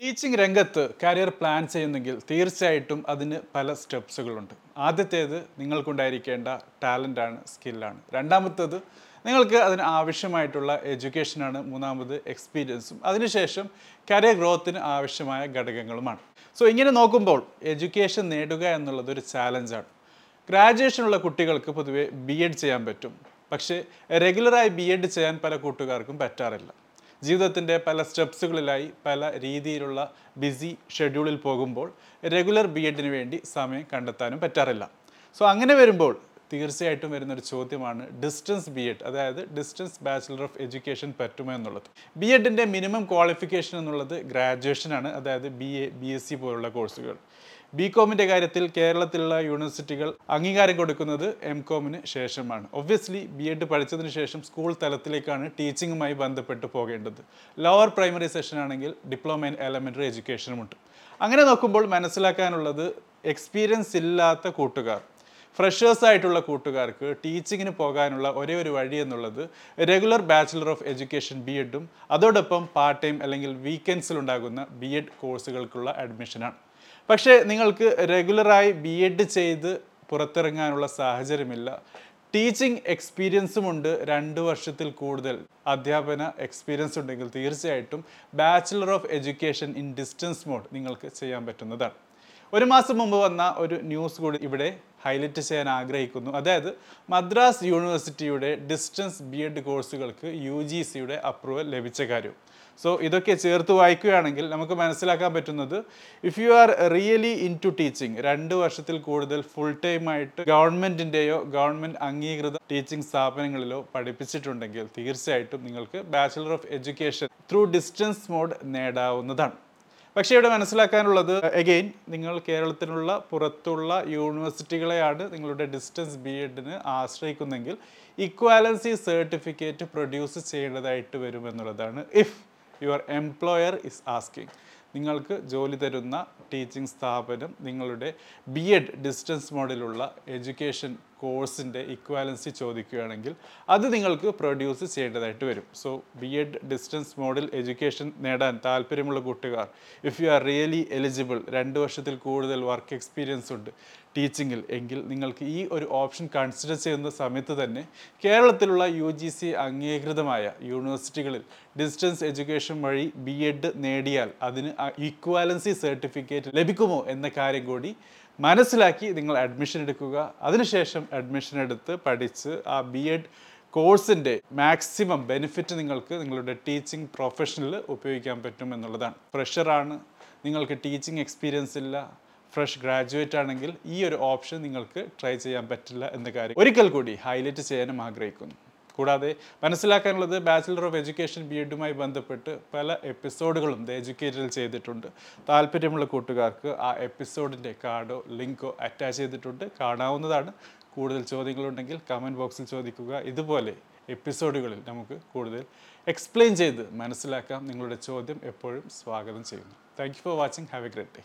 Teaching രംഗത്ത് career plan ചെയ്യുന്നെങ്കിൽ തീർച്ചയായിട്ടും അതിന് പല സ്റ്റെപ്സുകളുണ്ട്. ആദ്യത്തേത് നിങ്ങൾക്കുണ്ടായിരിക്കേണ്ട ടാലന്റാണ് സ്കില്ലാണ് രണ്ടാമത്തേത് നിങ്ങൾക്ക് അതിന് ആവശ്യമായിട്ടുള്ള എഡ്യൂക്കേഷനാണ് മൂന്നാമത് എക്സ്പീരിയൻസും അതിനുശേഷം കരിയർ ഗ്രോത്തിന് ആവശ്യമായ ഘടകങ്ങളുമാണ്. സോ ഇങ്ങനെ നോക്കുമ്പോൾ എഡ്യൂക്കേഷൻ നേടുക എന്നുള്ളത് ഒരു ചാലഞ്ചാണ് ഗ്രാജുവേഷനുള്ള കുട്ടികൾക്ക് പൊതുവെ ബി എഡ് ചെയ്യാൻ പറ്റും. പക്ഷേ റെഗുലറായി ബി എഡ് ചെയ്യാൻ പല കൂട്ടുകാർക്കും പറ്റാറില്ല. ജീവിതത്തിന്റെ പല സ്റ്റെപ്സുകളിലായി പല രീതിയിലുള്ള ബിസി ഷെഡ്യൂളിൽ പോകുമ്പോൾ റെഗുലർ ബി എഡിന് വേണ്ടി സമയം കണ്ടെത്താനും പറ്റാറില്ല. സോ അങ്ങനെ വരുമ്പോൾ തീർച്ചയായിട്ടും വരുന്നൊരു ചോദ്യമാണ് ഡിസ്റ്റൻസ് ബി എഡ് അതായത് ഡിസ്റ്റൻസ് ബാച്ചിലർ ഓഫ് എഡ്യൂക്കേഷൻ പറ്റുമോ എന്നുള്ളത്. ബി എഡിന്റെ മിനിമം ക്വാളിഫിക്കേഷൻ എന്നുള്ളത് ഗ്രാജുവേഷനാണ് അതായത് B A B S C പോലുള്ള കോഴ്സുകൾ. ബി കോമിന്റെ കാര്യത്തിൽ കേരളത്തിലുള്ള യൂണിവേഴ്സിറ്റികൾ അംഗീകാരം കൊടുക്കുന്നത് എം കോമിന് ശേഷമാണ്. ഒബ്വിയസ്ലി ബി എഡ് പഠിച്ചതിന് ശേഷം സ്കൂൾ തലത്തിലേക്കാണ് ടീച്ചിങ്ങുമായി ബന്ധപ്പെട്ട് പോകേണ്ടത്. ലോവർ പ്രൈമറി സെഷൻ ആണെങ്കിൽ ഡിപ്ലോമ ഇൻ എലമെന്ററി എഡ്യൂക്കേഷനുമുണ്ട് അങ്ങനെ നോക്കുമ്പോൾ മനസ്സിലാക്കാനുള്ളത് എക്സ്പീരിയൻസ് ഇല്ലാത്ത കൂട്ടുകാർ ഫ്രഷേഴ്സ് ആയിട്ടുള്ള കൂട്ടുകാർക്ക് ടീച്ചിങ്ങിന് പോകാനുള്ള ഒരേ ഒരു വഴി എന്നുള്ളത് regular bachelor of education B എഡും അതോടൊപ്പം പാർട്ട് ടൈം അല്ലെങ്കിൽ വീക്കെൻഡ്സിൽ ഉണ്ടാകുന്ന ബി എഡ് കോഴ്സുകൾക്കുള്ള അഡ്മിഷനാണ് പക്ഷേ നിങ്ങൾക്ക് റെഗുലറായി ബി എഡ് ചെയ്ത് പുറത്തിറങ്ങാനുള്ള സാഹചര്യമില്ല. ടീച്ചിങ് എക്സ്പീരിയൻസും ഉണ്ട് രണ്ട് വർഷത്തിൽ കൂടുതൽ. അധ്യാപന എക്സ്പീരിയൻസ് ഉണ്ടെങ്കിൽ തീർച്ചയായിട്ടും bachelor of education in distance mode നിങ്ങൾക്ക് ചെയ്യാൻ പറ്റുന്നതാണ്. ഒരു മാസം മുമ്പ് വന്ന ഒരു ന്യൂസ് കൂടി ഇവിടെ ഹൈലൈറ്റ് ചെയ്യാൻ ആഗ്രഹിക്കുന്നു. അതായത് മദ്രാസ് യൂണിവേഴ്സിറ്റിയുടെ ഡിസ്റ്റൻസ് ബി എഡ് കോഴ്സുകൾക്ക് യു ജി സിയുടെ അപ്രൂവൽ ലഭിച്ച കാര്യം. സോ ഇതൊക്കെ ചേർത്ത് വായിക്കുകയാണെങ്കിൽ നമുക്ക് മനസ്സിലാക്കാൻ പറ്റുന്നത് if you are really into teaching രണ്ട് വർഷത്തിൽ കൂടുതൽ ഫുൾ ടൈം ആയിട്ട് ഗവൺമെന്റിന്റെയോ ഗവൺമെന്റ് അംഗീകൃത ടീച്ചിങ് സ്ഥാപനങ്ങളിലോ പഠിപ്പിച്ചിട്ടുണ്ടെങ്കിൽ തീർച്ചയായിട്ടും നിങ്ങൾക്ക് bachelor of education through distance mode നേടാവുന്നതാണ്. പക്ഷേ ഇവിടെ മനസ്സിലാക്കാനുള്ളത് എഗെയിൻ നിങ്ങൾ കേരളത്തിനുള്ള പുറത്തുള്ള യൂണിവേഴ്സിറ്റികളെയാണ് നിങ്ങളുടെ ഡിസ്റ്റൻസ് ബി എഡിന് ആശ്രയിക്കുന്നെങ്കിൽ ഇക്വാലൻസി സർട്ടിഫിക്കറ്റ് പ്രൊഡ്യൂസ് ചെയ്യേണ്ടതായിട്ട് വരുമെന്നുള്ളതാണ് if your employer is asking നിങ്ങൾക്ക് ജോലി തരുന്ന ടീച്ചിങ് സ്ഥാപനം നിങ്ങളുടെ ബി എഡ് ഡിസ്റ്റൻസ് മോഡിലുള്ള എഡ്യൂക്കേഷൻ കോഴ്സിന്റെ ഇക്വാലൻസി ചോദിക്കുകയാണെങ്കിൽ അത് നിങ്ങൾക്ക് പ്രൊഡ്യൂസ് ചെയ്യേണ്ടതായിട്ട് വരും. സോ ബി എഡ് ഡിസ്റ്റൻസ് മോഡിൽ എഡ്യൂക്കേഷൻ നേടാൻ താല്പര്യമുള്ള കൂട്ടുകാർ if you are really eligible രണ്ട് വർഷത്തിൽ കൂടുതൽ വർക്ക് എക്സ്പീരിയൻസ് ഉണ്ട് ടീച്ചിങ്ങിൽ എങ്കിൽ നിങ്ങൾക്ക് ഈ ഒരു ഓപ്ഷൻ കൺസിഡർ ചെയ്യുന്ന സമയത്ത് തന്നെ കേരളത്തിലുള്ള യു ജി സി അംഗീകൃതമായ യൂണിവേഴ്സിറ്റികളിൽ ഡിസ്റ്റൻസ് എഡ്യൂക്കേഷൻ വഴി ബി എഡ് നേടിയാൽ അതിന് ഈക്വാലൻസി സർട്ടിഫിക്കറ്റ് ലഭിക്കുമോ എന്ന കാര്യം കൂടി മനസ്സിലാക്കി നിങ്ങൾ അഡ്മിഷൻ എടുക്കുക. അതിനുശേഷം അഡ്മിഷൻ എടുത്ത് പഠിച്ച് ആ ബി എഡ് കോഴ്സിന്റെ മാക്സിമം ബെനിഫിറ്റ് നിങ്ങൾക്ക് നിങ്ങളുടെ ടീച്ചിങ് പ്രൊഫഷനിൽ ഉപയോഗിക്കാൻ പറ്റും എന്നുള്ളതാണ്. ഫ്രഷറാണ് നിങ്ങൾക്ക് ടീച്ചിങ് എക്സ്പീരിയൻസ് ഇല്ല. ഫ്രഷ് ഗ്രാജുവേറ്റ് ആണെങ്കിൽ ഈ ഒരു ഓപ്ഷൻ നിങ്ങൾക്ക് ട്രൈ ചെയ്യാൻ പറ്റില്ല എന്ന കാര്യം ഒരിക്കൽ കൂടി ഹൈലൈറ്റ് ചെയ്യാനും ആഗ്രഹിക്കുന്നു. കൂടാതെ മനസ്സിലാക്കാനുള്ളത് ബാച്ചിലർ ഓഫ് എഡ്യൂക്കേഷൻ ബി എഡുമായി ബന്ധപ്പെട്ട് പല എപ്പിസോഡുകളും ദ എഡ്യൂക്കേറ്ററിൽ ചെയ്തിട്ടുണ്ട്. താല്പര്യമുള്ള കൂട്ടുകാർക്ക് ആ എപ്പിസോഡിന്റെ കാർഡോ ലിങ്കോ അറ്റാച്ച് ചെയ്തിട്ടുണ്ട്. കാണാവുന്നതാണ്. കൂടുതൽ ചോദ്യങ്ങളുണ്ടെങ്കിൽ കമന്റ് ബോക്സിൽ ചോദിക്കുക. ഇതുപോലെ എപ്പിസോഡുകളിൽ നമുക്ക് കൂടുതൽ എക്സ്പ്ലെയിൻ ചെയ്ത് മനസ്സിലാക്കാം. നിങ്ങളുടെ ചോദ്യം എപ്പോഴും സ്വാഗതം ചെയ്യുന്നു. Thank you for watching have a great day